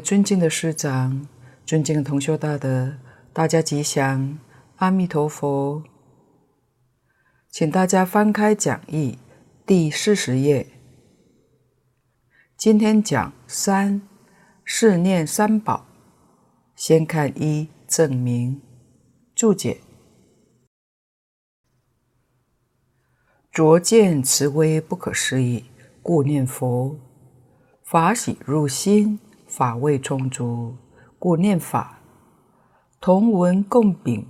尊敬的师长，尊敬的同修大德，大家吉祥，阿弥陀佛。请大家翻开讲义第四十页。今天讲三，是念三宝。先看一证明注解：着见慈威不可思议，故念佛；法喜入心。法味充足，故念法；同文共秉，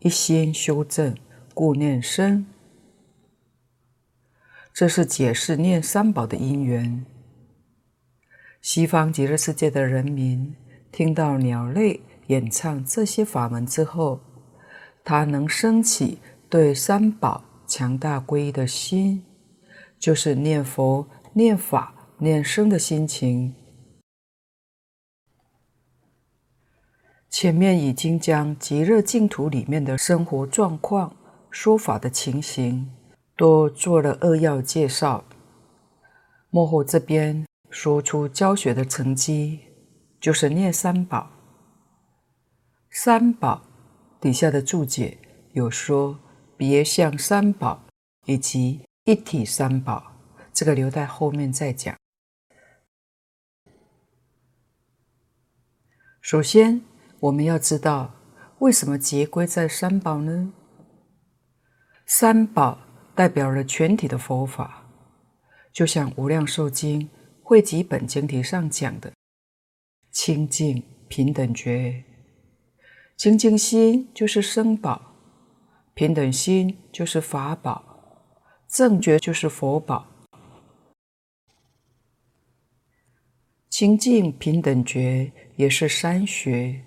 一心修正，故念生。这是解释念三宝的因缘。西方极乐世界的人民听到鸟类演唱这些法门之后，他能升起对三宝强大皈依的心，就是念佛、念法、念僧的心情。前面已经将极乐净土里面的生活状况、说法的情形都做了扼要介绍。末后这边说出教学的成绩，就是念三宝。三宝底下的注解有说别相三宝以及一体三宝，这个留在后面再讲。首先。我们要知道，为什么结归在三宝呢？三宝代表了全体的佛法，就像《无量寿经》汇集本经题上讲的：清净平等觉，清净心就是僧宝，平等心就是法宝，正觉就是佛宝。清净平等觉也是三学。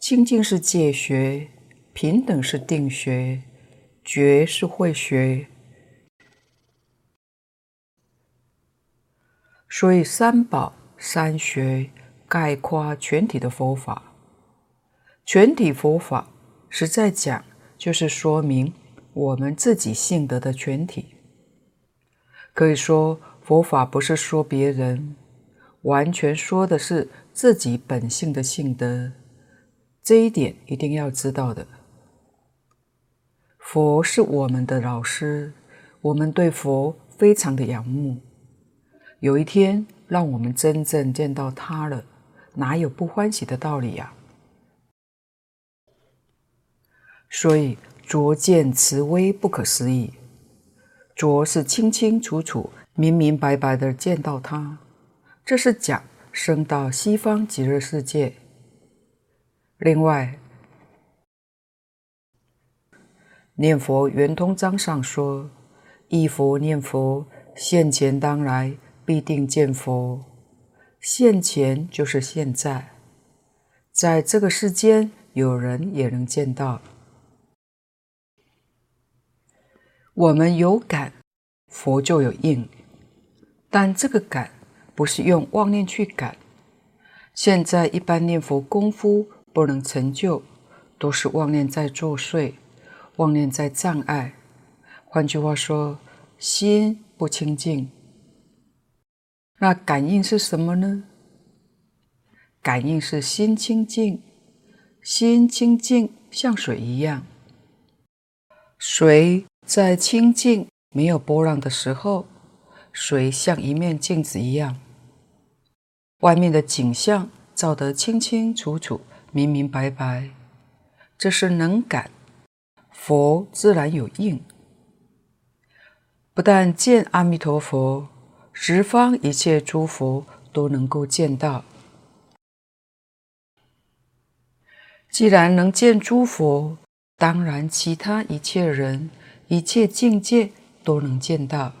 清净是戒学，平等是定学，觉是慧学。所以三宝三学概括全体的佛法。全体佛法实在讲，就是说明我们自己性德的全体。可以说，佛法不是说别人，完全说的是自己本性的性德。这一点一定要知道的。佛是我们的老师，我们对佛非常的仰慕。有一天让我们真正见到他了，哪有不欢喜的道理呀？所以拙见慈威不可思议，拙是清清楚楚、明明白白的见到他，这是讲升到西方极乐世界。另外，念佛圆通章上说：“一佛念佛，现前当来必定见佛。现前就是现在，在这个世间，有人也能见到。我们有感，佛就有应，但这个感不是用妄念去感。现在一般念佛功夫。”不能成就，都是妄念在作祟，妄念在障碍。换句话说，心不清净。那感应是什么呢？感应是心清净，心清净像水一样。水在清净没有波浪的时候，水像一面镜子一样，外面的景象照得清清楚楚。明明白白，这是能感，佛自然有应。不但见阿弥陀佛，十方一切诸佛都能够见到。既然能见诸佛，当然其他一切人、一切境界都能见到。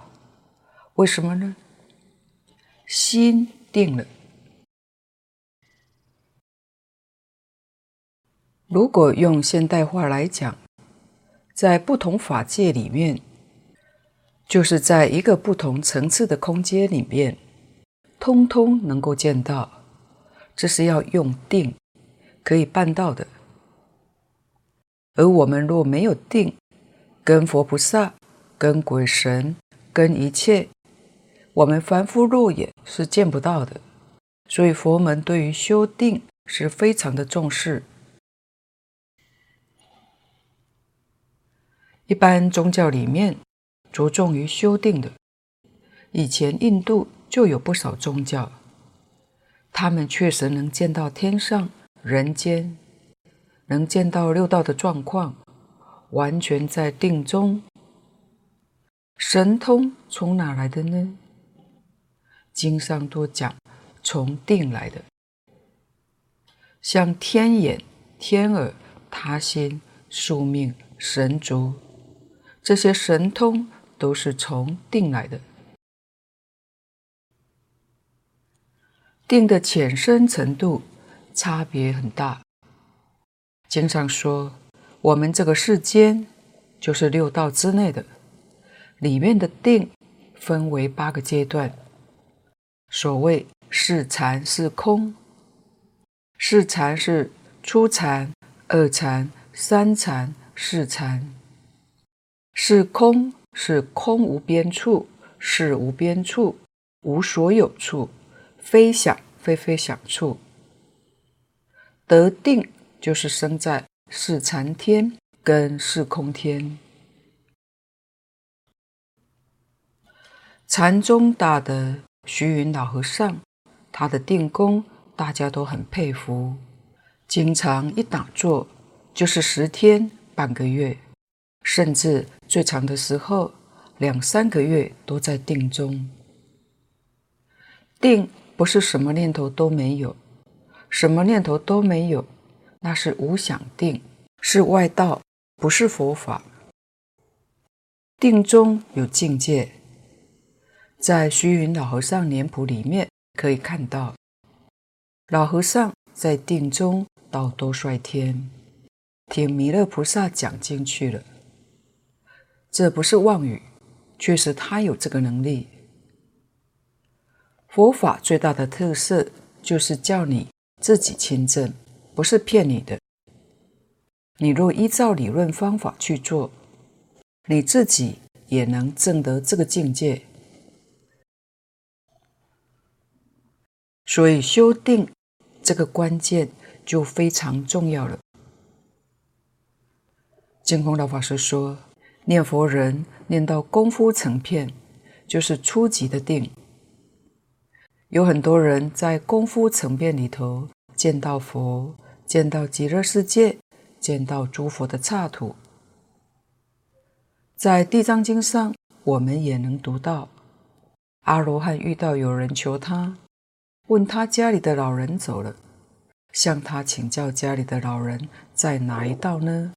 为什么呢？心定了。如果用现代话来讲，在不同法界里面，就是在一个不同层次的空间里面，通通能够见到，这是要用定可以办到的。而我们若没有定，跟佛菩萨、跟鬼神、跟一切，我们凡夫肉眼是见不到的，所以佛门对于修定是非常的重视。一般宗教里面着重于修定的，以前印度就有不少宗教，他们确实能见到天上人间，能见到六道的状况，完全在定中。神通从哪来的呢？经上多讲从定来的，像天眼、天耳、他心、宿命、神足，这些神通都是从定来的。定的浅深程度差别很大。经常说，我们这个世间就是六道之内的，里面的定分为八个阶段。所谓是禅是空，是禅是初禅、二禅、三禅、四禅；是空是空无边处，是无边处，无所有处，非想非非想处。得定就是生在是禅天跟是空天。禅宗大德徐云老和尚，他的定功大家都很佩服，经常一打坐就是十天半个月，甚至最长的时候两三个月都在定中。定不是什么念头都没有，什么念头都没有，那是无想定，是外道，不是佛法。定中有境界。在虚云老和尚年谱里面可以看到，老和尚在定中到兜率天，听弥勒菩萨讲经去了。这不是妄语，确实他有这个能力。佛法最大的特色就是叫你自己亲证，不是骗你的。你若依照理论方法去做，你自己也能证得这个境界。所以修定这个关键就非常重要了。净空老法师说，念佛人念到功夫成片，就是初级的定。有很多人在功夫成片里头见到佛，见到极乐世界，见到诸佛的刹土。在《地藏经》上，我们也能读到，阿罗汉遇到有人求他。问他家里的老人走了，向他请教家里的老人在哪一道呢？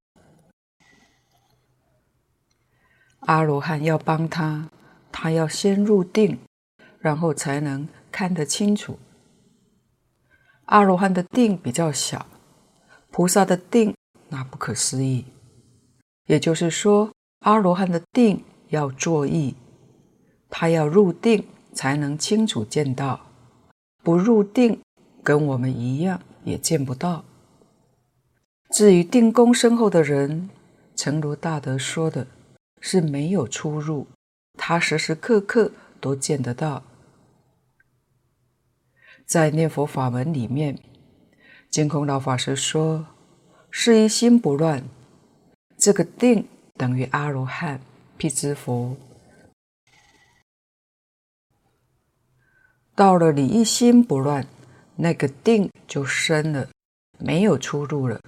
阿罗汉要帮他，他要先入定，然后才能看得清楚。阿罗汉的定比较小，菩萨的定那不可思议。也就是说，阿罗汉的定要作意，他要入定才能清楚见到。不入定，跟我们一样，也见不到。至于定功深厚的人，诚如大德说的，是没有出入，他时时刻刻都见得到。在念佛法门里面，净空老法师说：“是一心不乱，这个定等于阿罗汉、辟支佛。”到了你一心不乱，那个定就深了，没有出入了，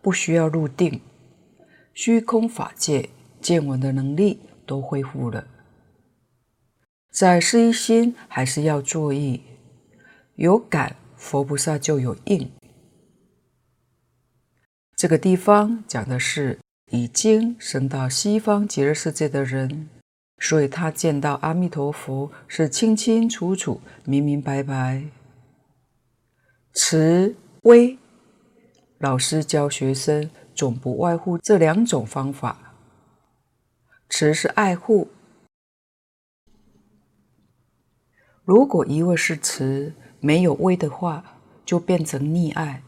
不需要入定，虚空法界见闻的能力都恢复了。在是一心还是要注意，有感佛菩萨就有应。这个地方讲的是已经升到西方极乐世界的人。所以他见到阿弥陀佛是清清楚楚、明明白白。慈悲，老师教学生总不外乎这两种方法。慈是爱护，如果一味是慈，没有威的话，就变成溺爱。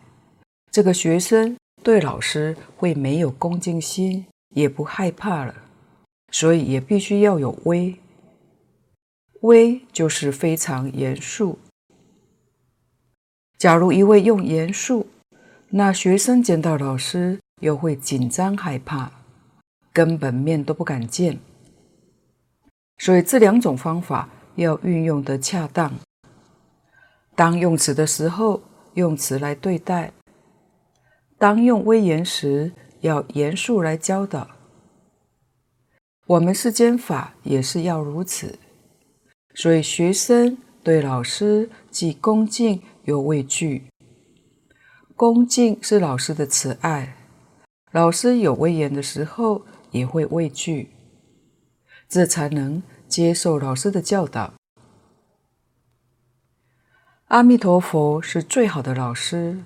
这个学生对老师会没有恭敬心，也不害怕了。所以也必须要有威，威就是非常严肃。假如一味用严肃，那学生见到老师又会紧张害怕，根本面都不敢见。所以这两种方法要运用得恰当。当用词的时候，用词来对待；当用威严时，要严肃来教导。我们世间法也是要如此。所以学生对老师既恭敬又畏惧。恭敬是老师的慈爱，老师有威严的时候也会畏惧，这才能接受老师的教导。阿弥陀佛是最好的老师，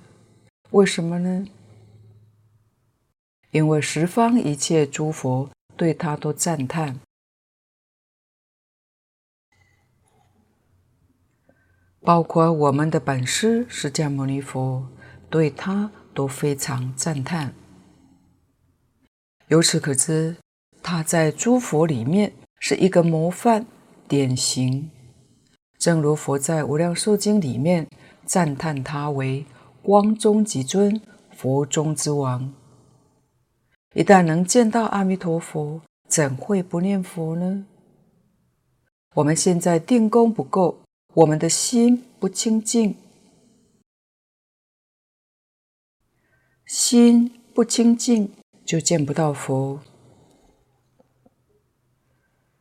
为什么呢？因为十方一切诸佛对他都赞叹。包括我们的本师释迦牟尼佛，对他都非常赞叹。由此可知，他在诸佛里面是一个模范典型。正如佛在《无量寿经》里面赞叹他为光中极尊，佛中之王。一旦能见到阿弥陀佛，怎会不念佛呢？我们现在定功不够。我们的心不清净，心不清净就见不到佛。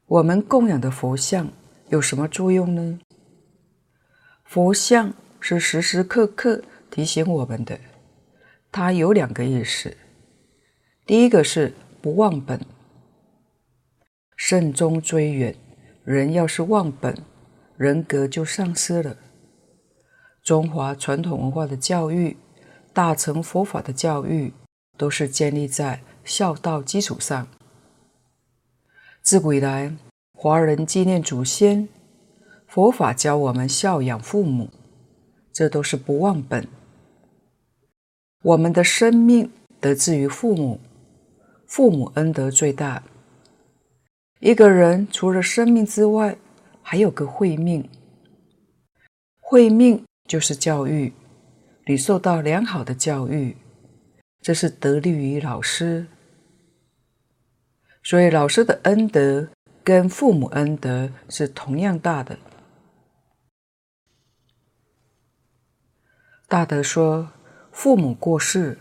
我们供养的佛像有什么作用呢？佛像是时时刻刻提醒我们的，它有两个意思。第一个是不忘本，慎终追远。人要是忘本，人格就丧失了。中华传统文化的教育，大乘佛法的教育，都是建立在孝道基础上。自古以来，华人纪念祖先，佛法教我们孝养父母，这都是不忘本。我们的生命得自于父母，父母恩德最大。一个人除了生命之外，还有个慧命，慧命就是教育，你受到良好的教育，这是得力于老师。所以老师的恩德跟父母恩德是同样大的。大德说，父母过世，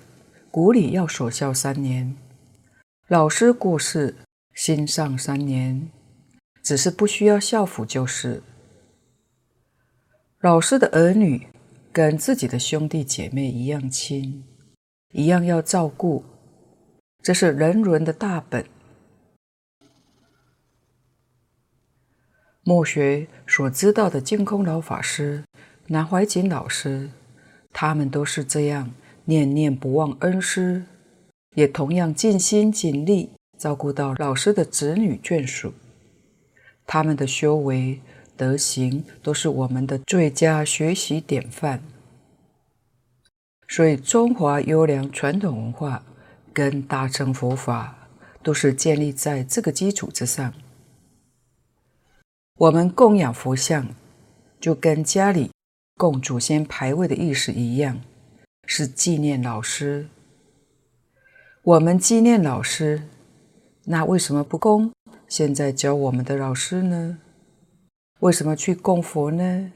骨里要守孝三年；老师过世，心上三年。只是不需要孝服，就是老师的儿女跟自己的兄弟姐妹一样亲，一样要照顾，这是人伦的大本。末学所知道的净空老法师、南怀瑾老师，他们都是这样念念不忘恩师，也同样尽心尽力照顾到老师的子女眷属。他们的修为德行都是我们的最佳学习典范，所以中华优良传统文化跟大乘佛法都是建立在这个基础之上。我们供养佛像，就跟家里供祖先牌位的意思一样，是纪念老师。我们纪念老师，那为什么不供？现在教我们的老师呢？为什么去供佛呢？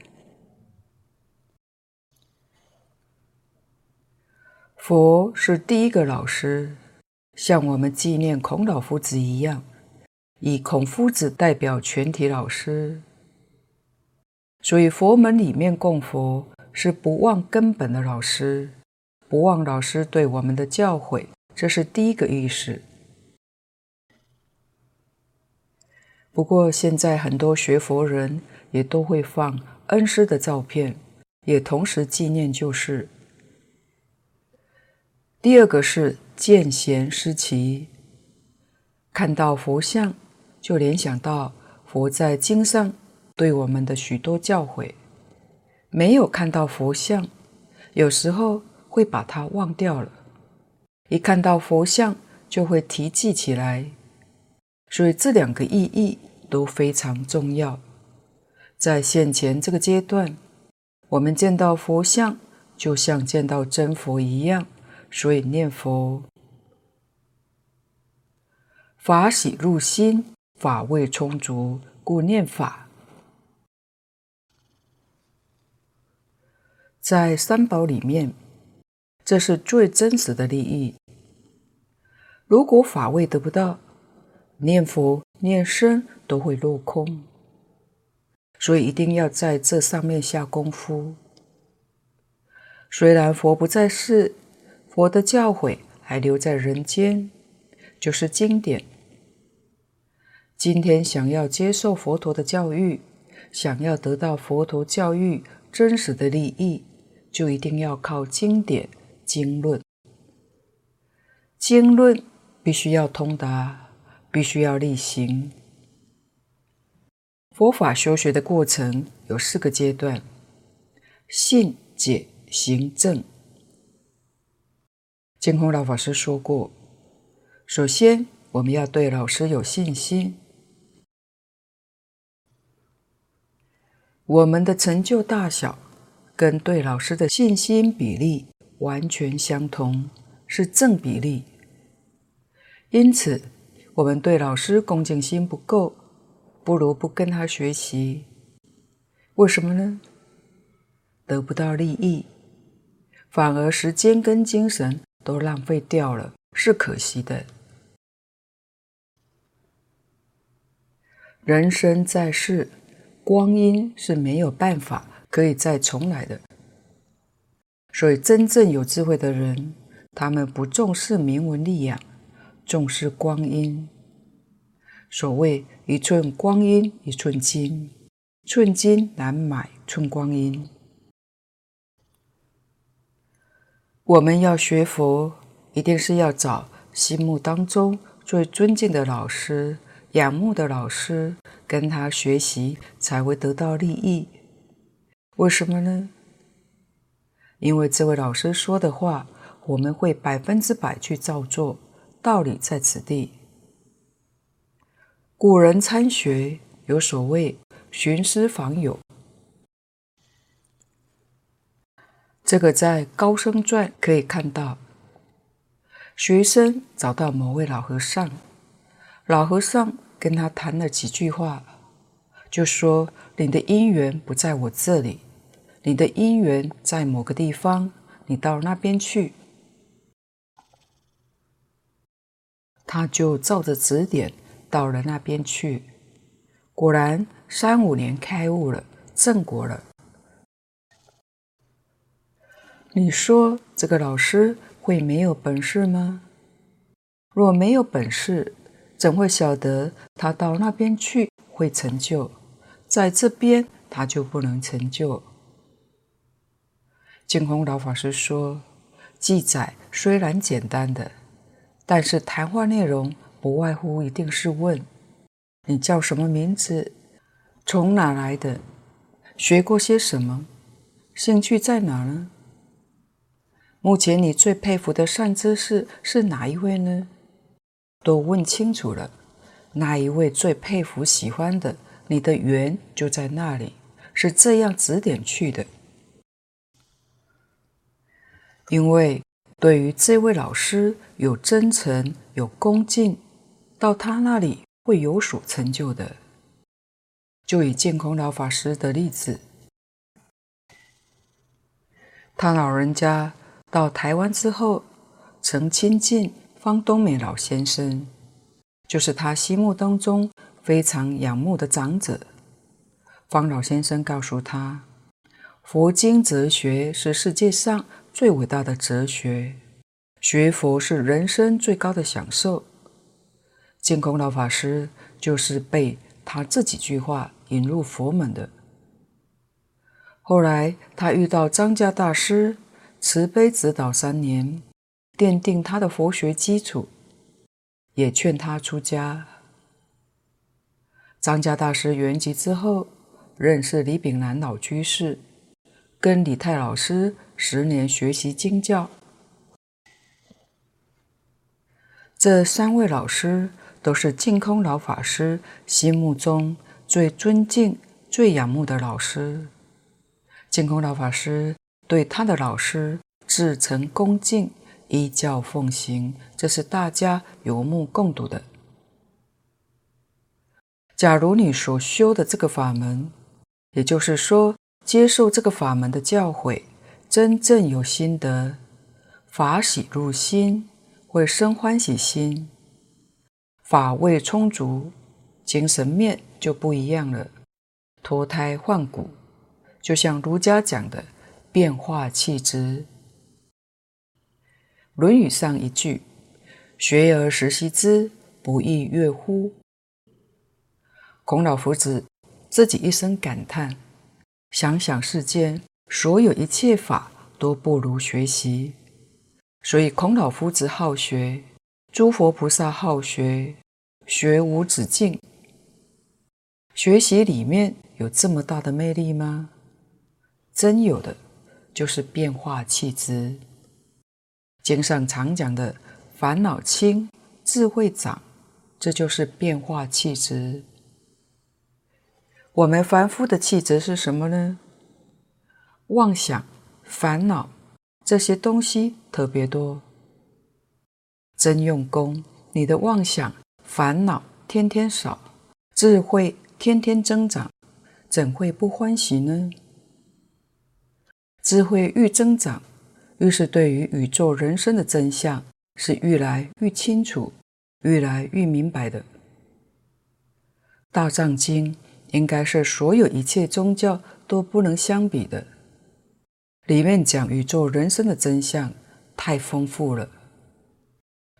佛是第一个老师，像我们纪念孔老夫子一样，以孔夫子代表全体老师。所以佛门里面供佛是不忘根本的老师，不忘老师对我们的教诲，这是第一个意思。不过，现在很多学佛人也都会放恩师的照片，也同时纪念就是。第二个是见贤思齐，看到佛像就联想到佛在经上对我们的许多教诲；没有看到佛像，有时候会把它忘掉了；一看到佛像，就会提记起来。所以这两个意义都非常重要。在现前这个阶段，我们见到佛像就像见到真佛一样，所以念佛。法喜入心，法味充足，故念法。在三宝里面，这是最真实的利益。如果法味得不到，念佛念身都会落空。所以一定要在这上面下功夫。虽然佛不在世，佛的教诲还留在人间，就是经典。今天想要接受佛陀的教育，想要得到佛陀教育真实的利益，就一定要靠经典经论。经论必须要通达，必须要力行。佛法修学的过程有四个阶段：信、解、行、证。净空老法师说过，首先我们要对老师有信心。我们的成就大小跟对老师的信心比例完全相同，是正比例。因此，我们对老师恭敬心不够，不如不跟他学习。为什么呢？得不到利益，反而时间跟精神都浪费掉了，是可惜的。人生在世。光阴是没有办法可以再重来的，所以真正有智慧的人，他们不重视名闻利养，重视光阴。所谓一寸光阴一寸金，寸金难买寸光阴。我们要学佛，一定是要找心目当中最尊敬的老师。仰慕的老师跟他学习，才会得到利益。为什么呢？因为这位老师说的话，我们会百分之百去照做。道理在此地。古人参学有所谓寻师访友，这个在《高僧传》可以看到。学生找到某位老和尚。老和尚跟他谈了几句话，就说：“你的因缘不在我这里，你的因缘在某个地方，你到那边去。”他就照着指点到了那边去，果然三五年开悟了，正果了。你说这个老师会没有本事吗？若没有本事，怎会晓得他到那边去会成就，在这边他就不能成就？净空老法师说，记载虽然简单的，但是谈话内容不外乎一定是问：你叫什么名字？从哪来的？学过些什么？兴趣在哪呢？目前你最佩服的善知识是哪一位呢？都问清楚了，哪一位最佩服、喜欢的，你的缘就在那里，是这样指点去的。因为对于这位老师有真诚、有恭敬，到他那里会有所成就的。就以净空老法师的例子，他老人家到台湾之后，曾亲近。方东美老先生就是他心目当中非常仰慕的长者。方老先生告诉他，佛经哲学是世界上最伟大的哲学，学佛是人生最高的享受。净空老法师就是被他这几句话引入佛门的。后来他遇到张家大师，慈悲指导三年。奠定他的佛学基础，也劝他出家。张家大师圆寂之后，认识李炳南老居士，跟李泰老师十年学习经教。这三位老师都是净空老法师心目中最尊敬、最仰慕的老师。净空老法师对他的老师至诚恭敬，依教奉行，这是大家有目共睹的。假如你所修的这个法门，也就是说，接受这个法门的教诲，真正有心得，法喜入心，会生欢喜心，法味充足，精神面就不一样了，脱胎换骨，就像儒家讲的变化气质。《论语》上一句“学而时习之，不亦说乎”，孔老夫子自己一声感叹：“想想世间所有一切法都不如学习。”所以孔老夫子好学，诸佛菩萨好学，学无止境。学习里面有这么大的魅力吗？真有的，就是变化气质。经上常讲的“烦恼轻，智慧长”，这就是变化气质。我们凡夫的气质是什么呢？妄想、烦恼这些东西特别多。真用功，你的妄想、烦恼天天少，智慧天天增长，怎会不欢喜呢？智慧愈增长。愈是，对于宇宙人生的真相是愈来愈清楚、愈来愈明白的。《大藏经》应该是所有一切宗教都不能相比的。里面讲宇宙人生的真相太丰富了。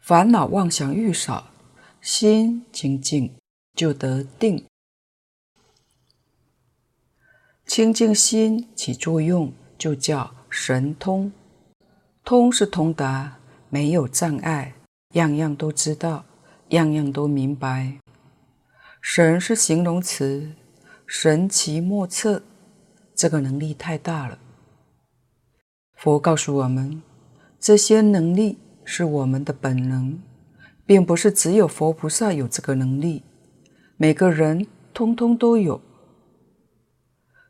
烦恼妄想愈少，心清净，就得定。清净心起作用，就叫神通。通是通达，没有障碍，样样都知道，样样都明白。神是形容词，神奇莫测，这个能力太大了。佛告诉我们，这些能力是我们的本能，并不是只有佛菩萨有这个能力，每个人通通都有。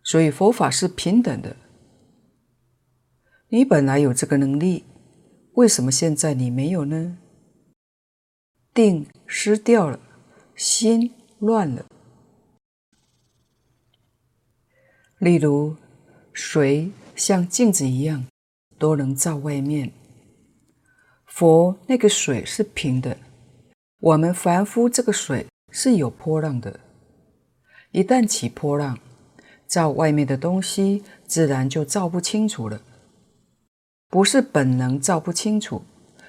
所以佛法是平等的。你本来有这个能力，为什么现在你没有呢？定失掉了，心乱了。例如，水像镜子一样，都能照外面。佛那个水是平的，我们凡夫这个水是有波浪的。一旦起波浪，照外面的东西，自然就照不清楚了。不是本能照不清楚，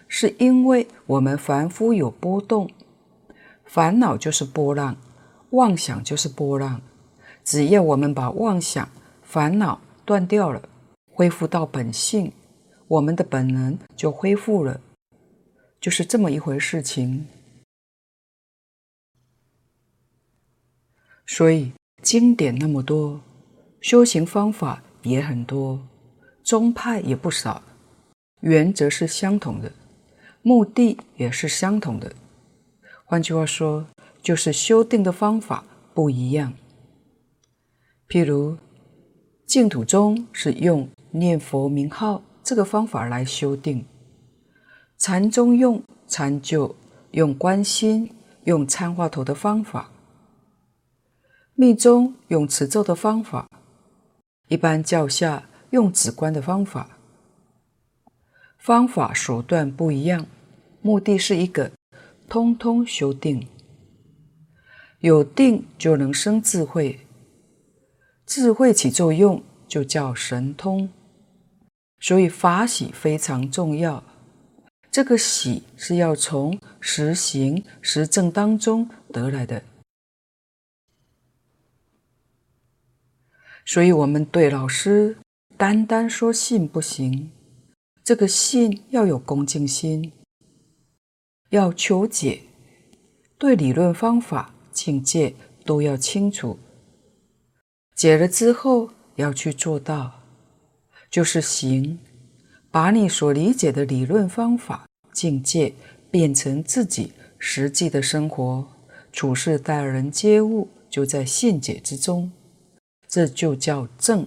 是因为我们凡夫有波动，烦恼就是波浪，妄想就是波浪。只要我们把妄想、烦恼断掉了，恢复到本性，我们的本能就恢复了，就是这么一回事情。所以经典那么多，修行方法也很多，宗派也不少。原则是相同的，目的也是相同的。换句话说，就是修定的方法不一样。譬如，净土宗是用念佛名号这个方法来修定；禅宗用禅就、用观心、用参话头的方法；密宗用持咒的方法；一般教下用止观的方法。方法手段不一样，目的是一个，通通修定。有定就能生智慧，智慧起作用就叫神通。所以法喜非常重要，这个喜是要从实行实证当中得来的。所以我们对老师单单说信不行。这个信要有恭敬心，要求解，对理论方法、境界都要清楚。解了之后要去做到，就是行，把你所理解的理论方法、境界变成自己实际的生活，处事待人接物就在信解之中，这就叫正。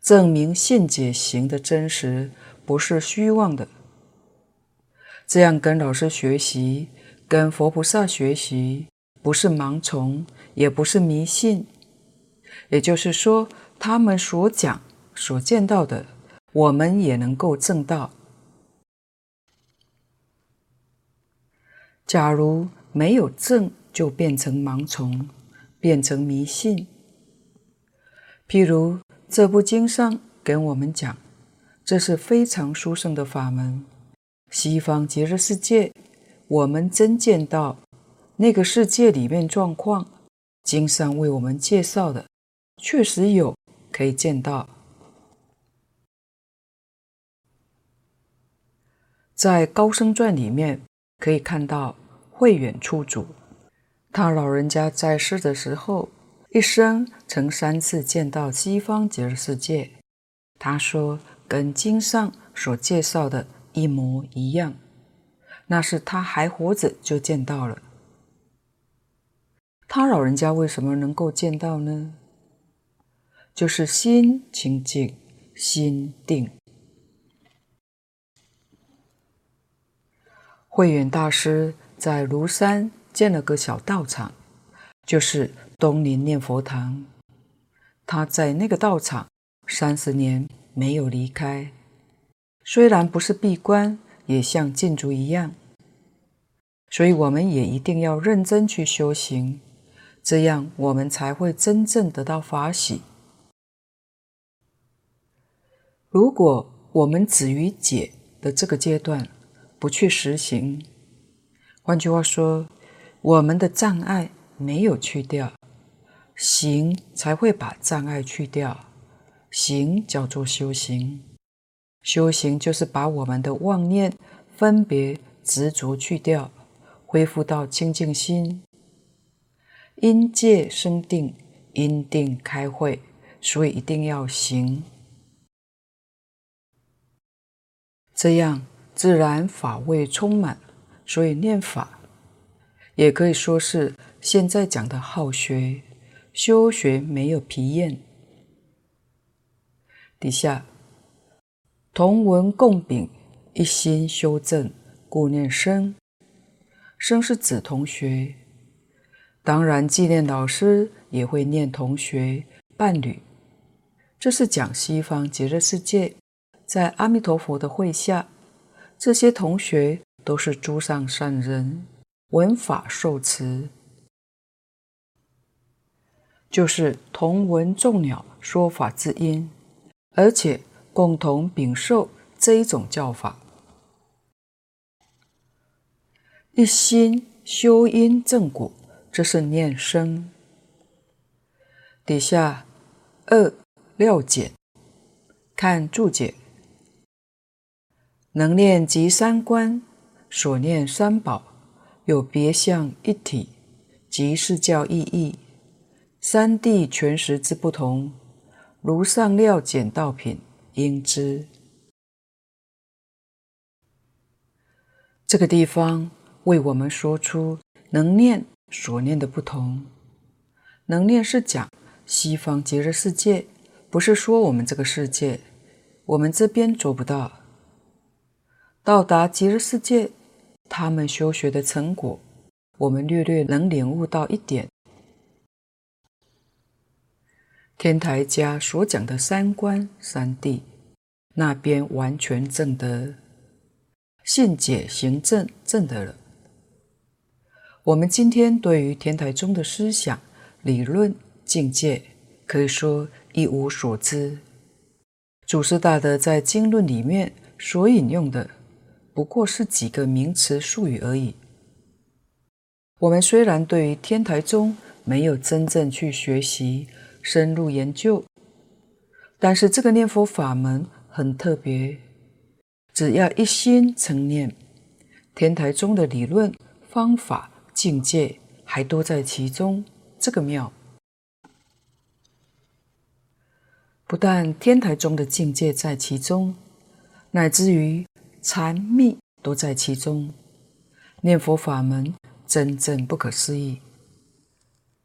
证明信解行的真实，不是虚妄的。这样跟老师学习，跟佛菩萨学习，不是盲从，也不是迷信。也就是说，他们所讲、所见到的，我们也能够证到。假如没有证，就变成盲从，变成迷信。譬如这部经上跟我们讲，这是非常殊胜的法门。西方极乐世界，我们真见到那个世界里面状况，经上为我们介绍的，确实有可以见到。在《高僧传》里面可以看到。慧远处主，他老人家在世的时候，一生曾三次见到西方极乐世界。他说，跟经上所介绍的一模一样，那是他还活着就见到了。他老人家为什么能够见到呢？就是心清净，心定。慧远大师。在庐山建了个小道场，就是东林念佛堂。他在那个道场三十年没有离开，虽然不是闭关，也像禁足一样。所以我们也一定要认真去修行，这样我们才会真正得到法喜。如果我们止于解的这个阶段不去实行，换句话说，我们的障碍没有去掉，行才会把障碍去掉。行叫做修行，修行就是把我们的妄念、分别、执着去掉，恢复到清净心。因戒生定，因定开慧，所以一定要行，这样自然法味充满。所以念法，也可以说是现在讲的好学，修学没有疲厌。底下同文共秉，一心修正，故念生。生是指同学，当然纪念老师也会念同学伴侣。这是讲西方极乐世界，在阿弥陀佛的会下，这些同学。都是诸上善人，闻法受持，就是同闻众鸟说法之音，而且共同秉受这一种教法，一心修因正果，这是念生。底下二料简，看注解，能念即三观。所念三宝有别相一体，即是教意义。三地全实之不同，如上料简道品应知。这个地方为我们说出能念所念的不同。能念是讲西方极乐世界，不是说我们这个世界，我们这边做不到。到达极乐世界。他们修学的成果，我们略略能领悟到一点。天台家所讲的三观三谛，那边完全证得，信解行证证得了。我们今天对于天台宗的思想、理论、境界，可以说一无所知。祖师大德在经论里面所引用的。不过是几个名词术语而已。我们虽然对于天台宗没有真正去学习、深入研究，但是这个念佛法门很特别，只要一心称念，天台宗的理论、方法、境界还都在其中。这个妙，不但天台宗的境界在其中，乃至于。禅密都在其中，念佛法门真正不可思议。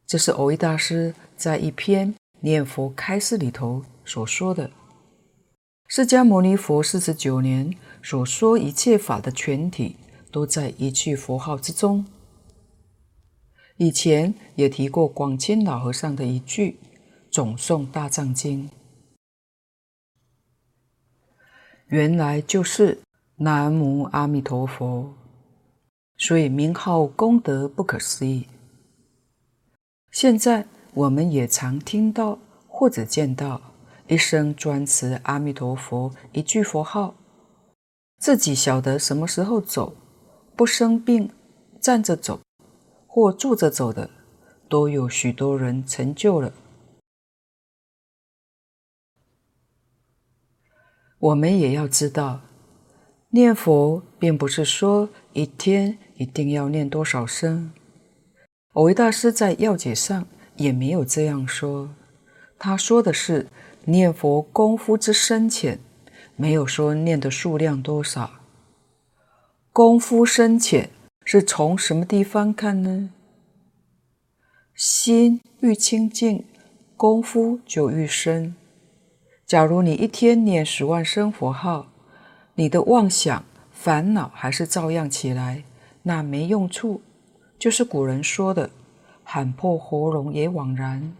这是蕅益大师在一篇念佛开示里头所说的。释迦牟尼佛四十九年所说一切法的全体，都在一句佛号之中。以前也提过广钦老和尚的一句总诵大藏经，原来就是南无阿弥陀佛，所以名号功德不可思议。现在我们也常听到或者见到一生专持阿弥陀佛一句佛号，自己晓得什么时候走，不生病，站着走。或坐着走的，都有许多人成就了。我们也要知道，念佛并不是说一天一定要念多少声。蕅益大师在要解上也没有这样说，他说的是念佛功夫之深浅，没有说念的数量多少。功夫深浅。是从什么地方看呢？心愈清净，功夫就愈深。假如你一天念十万声佛号，你的妄想烦恼还是照样起来，那没用处。就是古人说的“喊破喉咙也枉然”。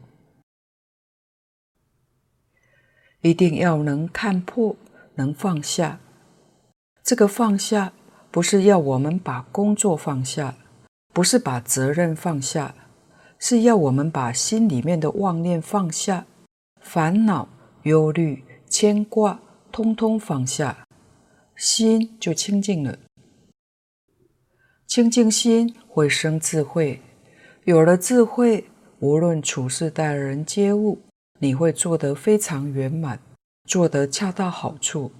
一定要能看破，能放下。这个放下。不是要我们把工作放下，不是把责任放下，是要我们把心里面的妄念放下，烦恼、忧虑、牵挂，通通放下，心就清净了。清净心会生智慧，有了智慧，无论处事待人接物，你会做得非常圆满，做得恰到好处。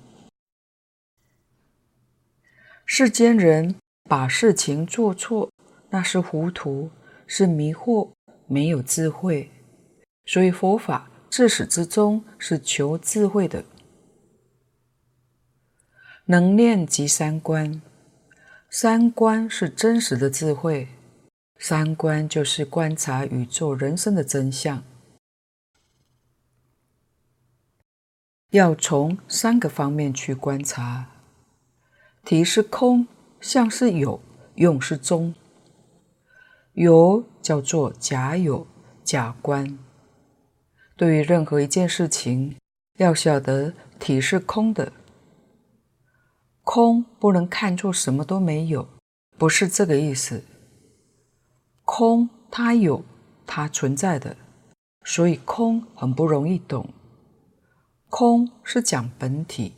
世间人把事情做错，那是糊涂，是迷惑，没有智慧。所以佛法自始至终是求智慧的。能念即三观，三观是真实的智慧，三观就是观察宇宙人生的真相。要从三个方面去观察。体是空，相是有，用是中。有叫做假有、假观。对于任何一件事情，要晓得体是空的。空不能看作什么都没有，不是这个意思。空它有，它存在的，所以空很不容易懂。空是讲本体，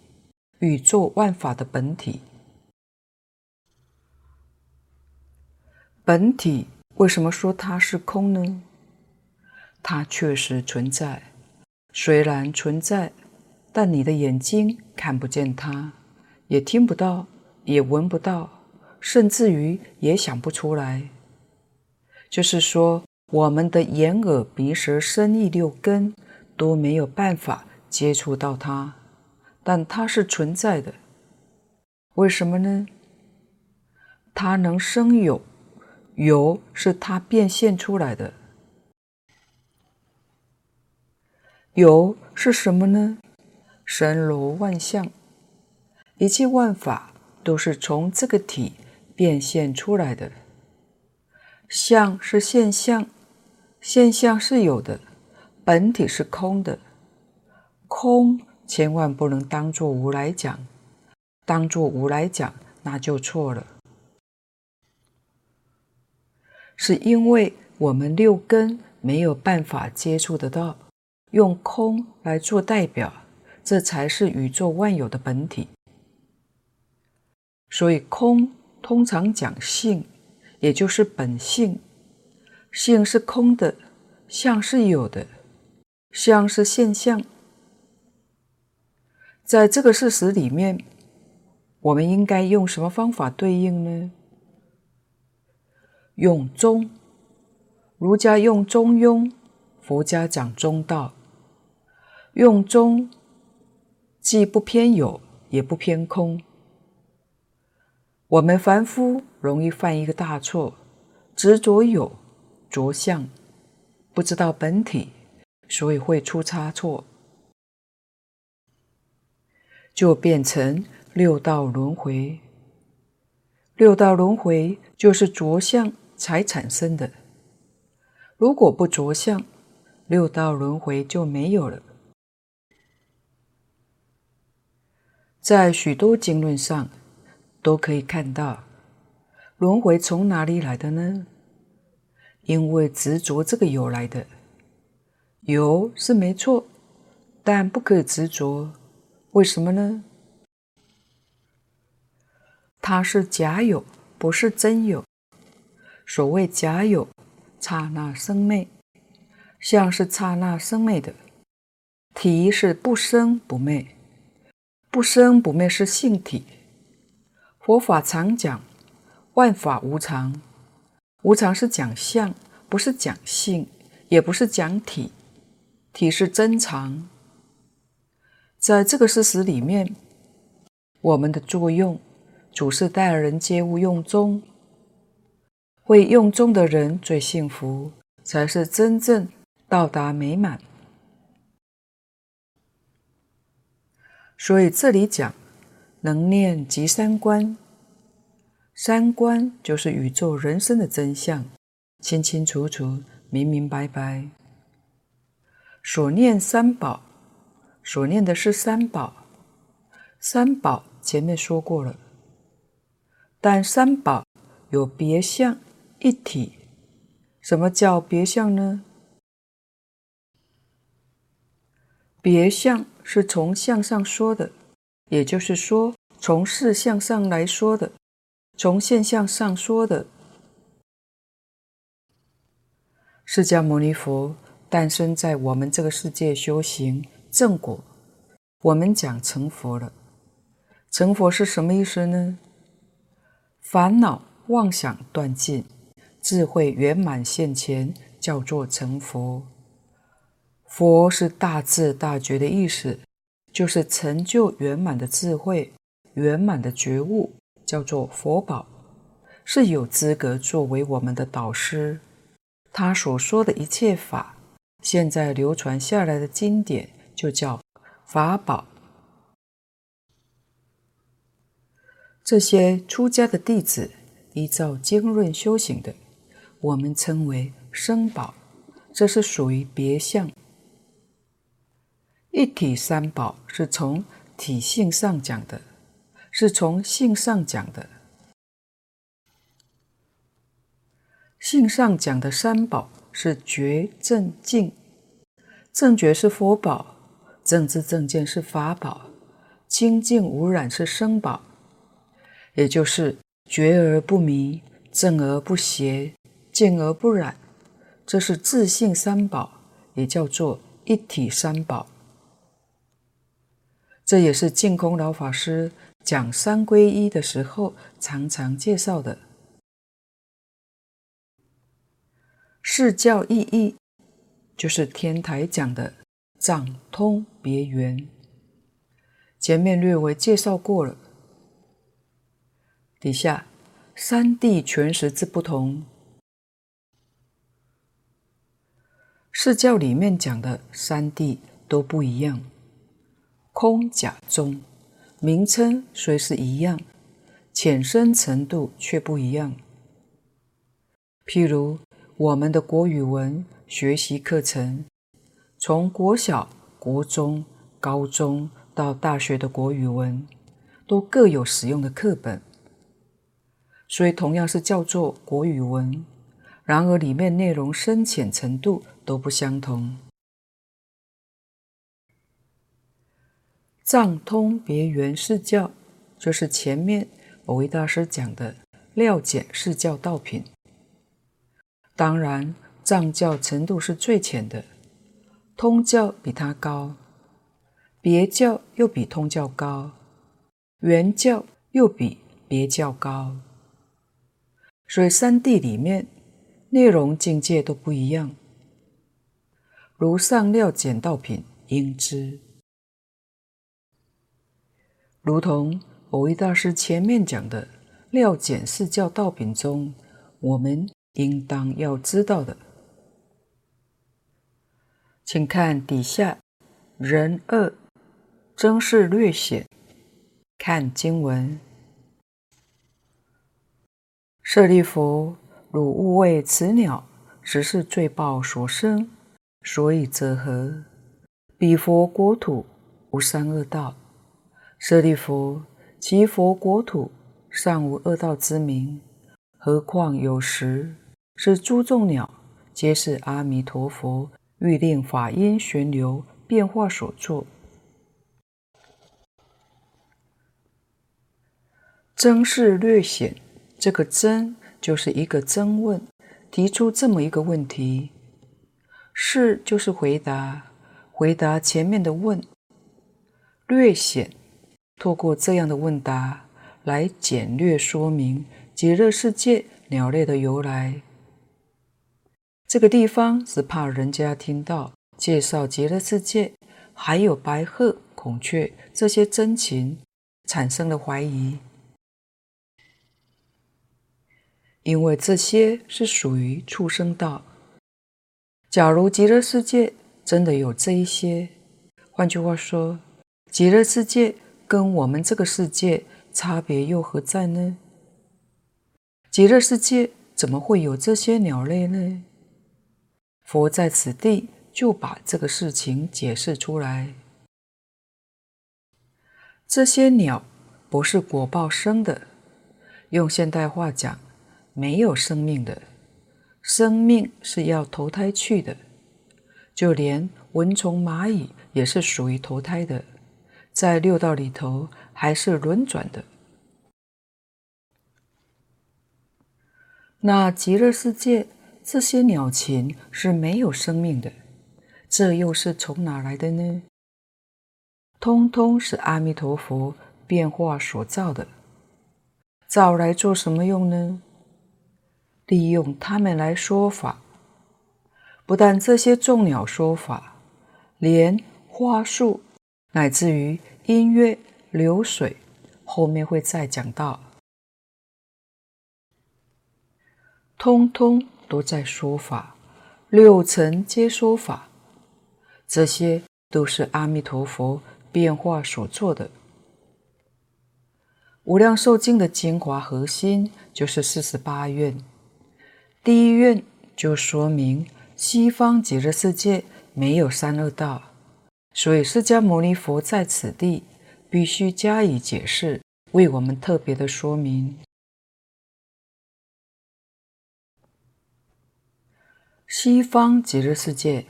宇宙万法的本体。本体为什么说它是空呢？它确实存在，虽然存在，但你的眼睛看不见它，也听不到，也闻不到，甚至于也想不出来。就是说，我们的眼、耳、鼻、舌、身、意六根都没有办法接触到它，但它是存在的。为什么呢？它能生有。有是它变现出来的，有是什么呢？神罗万象，一切万法都是从这个体变现出来的。相是现象，现象是有的，本体是空的。空千万不能当作无来讲，当作无来讲，那就错了。是因为我们六根没有办法接触得到，用空来做代表，这才是宇宙万有的本体。所以空通常讲性，也就是本性。性是空的，相是有的，相是现象。在这个事实里面，我们应该用什么方法对应呢？用中，儒家用中庸，佛家讲中道。用中，既不偏有，也不偏空。我们凡夫容易犯一个大错，执着有，着相，不知道本体，所以会出差错。就变成六道轮回。六道轮回就是着相才产生的。如果不着相，六道轮回就没有了。在许多经论上都可以看到，轮回从哪里来的呢？因为执着这个有来的。有是没错，但不可以执着。为什么呢？它是假有，不是真有。所谓假有，刹那生灭，相是刹那生灭的，体是不生不灭，不生不灭是性体。佛法常讲万法无常，无常是讲相，不是讲性，也不是讲体。体是真常，在这个事实里面，我们的作用，主是待人接物用中，会用中的人最幸福，才是真正到达美满。所以这里讲能念即三观，三观就是宇宙人生的真相，清清楚楚、明明白白。所念三宝，所念的是三宝。三宝前面说过了，但三宝有别相一体。什么叫别相呢？别相是从相上说的，也就是说从事相上来说的，从现象上说的。释迦牟尼佛。诞生在我们这个世界修行正果，我们讲成佛了。成佛是什么意思呢？烦恼妄想断尽，智慧圆满现前，叫做成佛。佛是大智大觉的意思，就是成就圆满的智慧、圆满的觉悟，叫做佛宝，是有资格作为我们的导师。他所说的一切法。现在流传下来的经典就叫法宝。这些出家的弟子依照经论修行的，我们称为僧宝，这是属于别相。一体三宝是从体性上讲的，是从性上讲的。性上讲的三宝。是觉正净，正觉是佛宝，正知正见是法宝，清净无染是生宝，也就是觉而不迷，正而不邪，见而不染，这是自性三宝，也叫做一体三宝。这也是净空老法师讲三皈依的时候常常介绍的。释教意义就是天台讲的藏通别圆，前面略微介绍过了。底下三谛全实之不同，释教里面讲的三谛都不一样，空假中名称虽是一样，浅深程度却不一样。譬如。我们的国语文学习课程，从国小、国中、高中到大学的国语文，都各有使用的课本，所以同样是叫做国语文，然而里面内容深浅程度都不相同。藏通别圆释教，就是前面蕅益大师讲的料简释教道品。当然，藏教程度是最浅的，通教比它高，别教又比通教高，圆教又比别教高，所以三谛里面内容境界都不一样。如上料简道品应知，如同蕅益大师前面讲的料简释教道品中，我们。应当要知道的，请看底下人二，争是略显，看经文。舍利弗，汝勿谓此鸟实是罪报所生，所以则何？彼佛国土无三恶道。舍利弗，其佛国土尚无恶道之名，何况有时？是诸众鸟，皆是阿弥陀佛欲令法音旋流变化所作。真是略显，这个真就是一个真问，提出这么一个问题。是就是回答，回答前面的问。略显。透过这样的问答来简略说明极乐世界鸟类的由来。这个地方是怕人家听到介绍极乐世界，还有白鹤、孔雀这些珍禽，产生了怀疑，因为这些是属于畜生道。假如极乐世界真的有这一些，换句话说，极乐世界。跟我们这个世界差别又何在呢？极乐世界怎么会有这些鸟类呢？佛在此地就把这个事情解释出来。这些鸟不是果报生的，用现代话讲，没有生命的。生命是要投胎去的，就连蚊虫、蚂蚁也是属于投胎的。在六道里头还是轮转的。那极乐世界这些鸟禽是没有生命的，这又是从哪来的呢？通通是阿弥陀佛变化所造的，造来做什么用呢？利用它们来说法。不但这些众鸟说法，连花树。乃至于音乐、流水，后面会再讲到，通通都在说法，六尘皆说法，这些都是阿弥陀佛变化所做的。无量寿经的精华核心就是四十八愿，第一愿就说明西方极乐世界没有三恶道。所以，释迦牟尼佛在此地必须加以解释，为我们特别的说明。西方极乐世界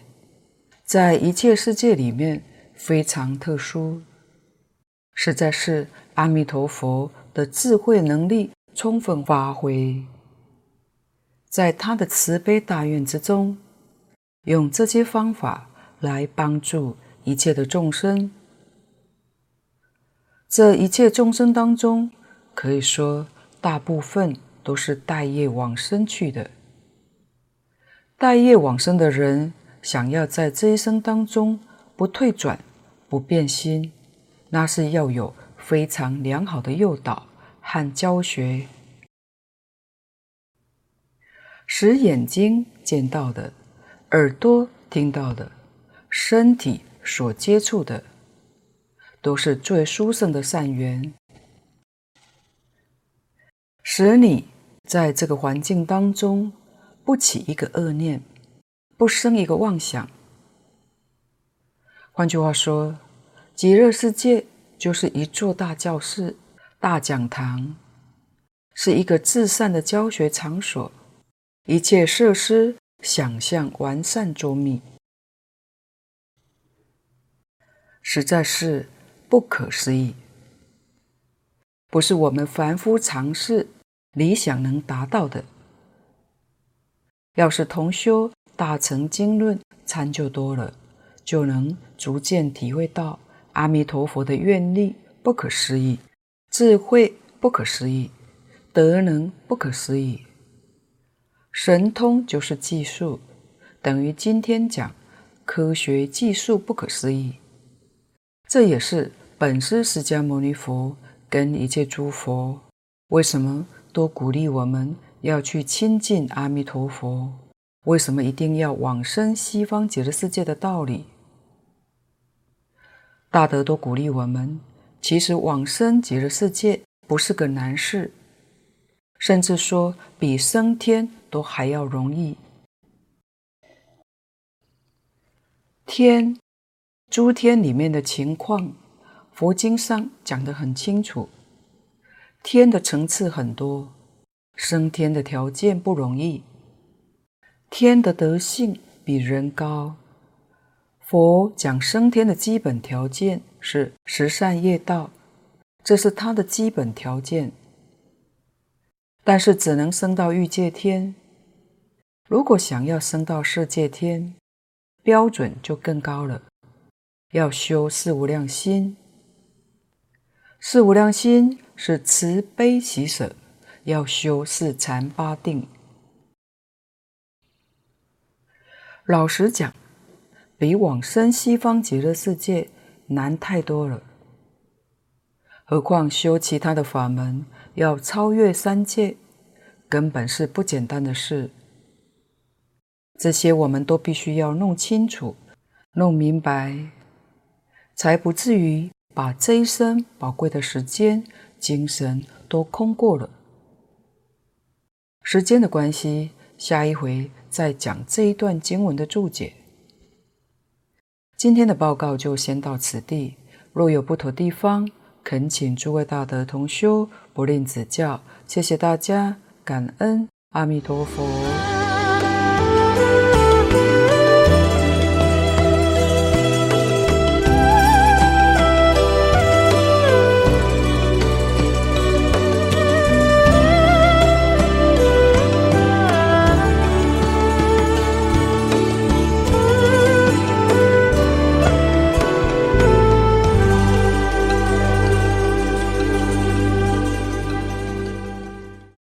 在一切世界里面非常特殊，实在是阿弥陀佛的智慧能力充分发挥，在他的慈悲大愿之中，用这些方法来帮助。一切的众生，这一切众生当中，可以说大部分都是带业往生去的。带业往生的人，想要在这一生当中不退转、不变心，那是要有非常良好的诱导和教学，使眼睛见到的、耳朵听到的、身体。所接触的都是最殊胜的善缘，使你在这个环境当中不起一个恶念，不生一个妄想。换句话说，极乐世界就是一座大教室、大讲堂，是一个至善的教学场所，一切设施想象完善周密。实在是不可思议，不是我们凡夫常试理想能达到的。要是同修大乘经论参就多了，就能逐渐体会到阿弥陀佛的愿力不可思议，智慧不可思议，德能不可思议。神通就是技术，等于今天讲科学技术不可思议。这也是本师释迦牟尼佛跟一切诸佛为什么都鼓励我们要去亲近阿弥陀佛？为什么一定要往生西方极乐世界的道理？大德都鼓励我们其实往生极乐世界不是个难事，甚至说比升天都还要容易。天，诸天里面的情况，佛经上讲得很清楚。天的层次很多，升天的条件不容易。天的德性比人高。佛讲升天的基本条件是十善业道，这是他的基本条件。但是只能升到欲界天。如果想要升到色界天，标准就更高了，要修四无量心。四无量心是慈悲喜舍，要修四禅八定。老实讲，比往生西方极乐世界难太多了。何况修其他的法门，要超越三界，根本是不简单的事。这些我们都必须要弄清楚、弄明白，才不至于把这一生宝贵的时间、精神都空过了。时间的关系，下一回再讲这一段经文的注解。今天的报告就先到此地，若有不妥地方，恳请诸位大德同修不吝指教。谢谢大家，感恩阿弥陀佛。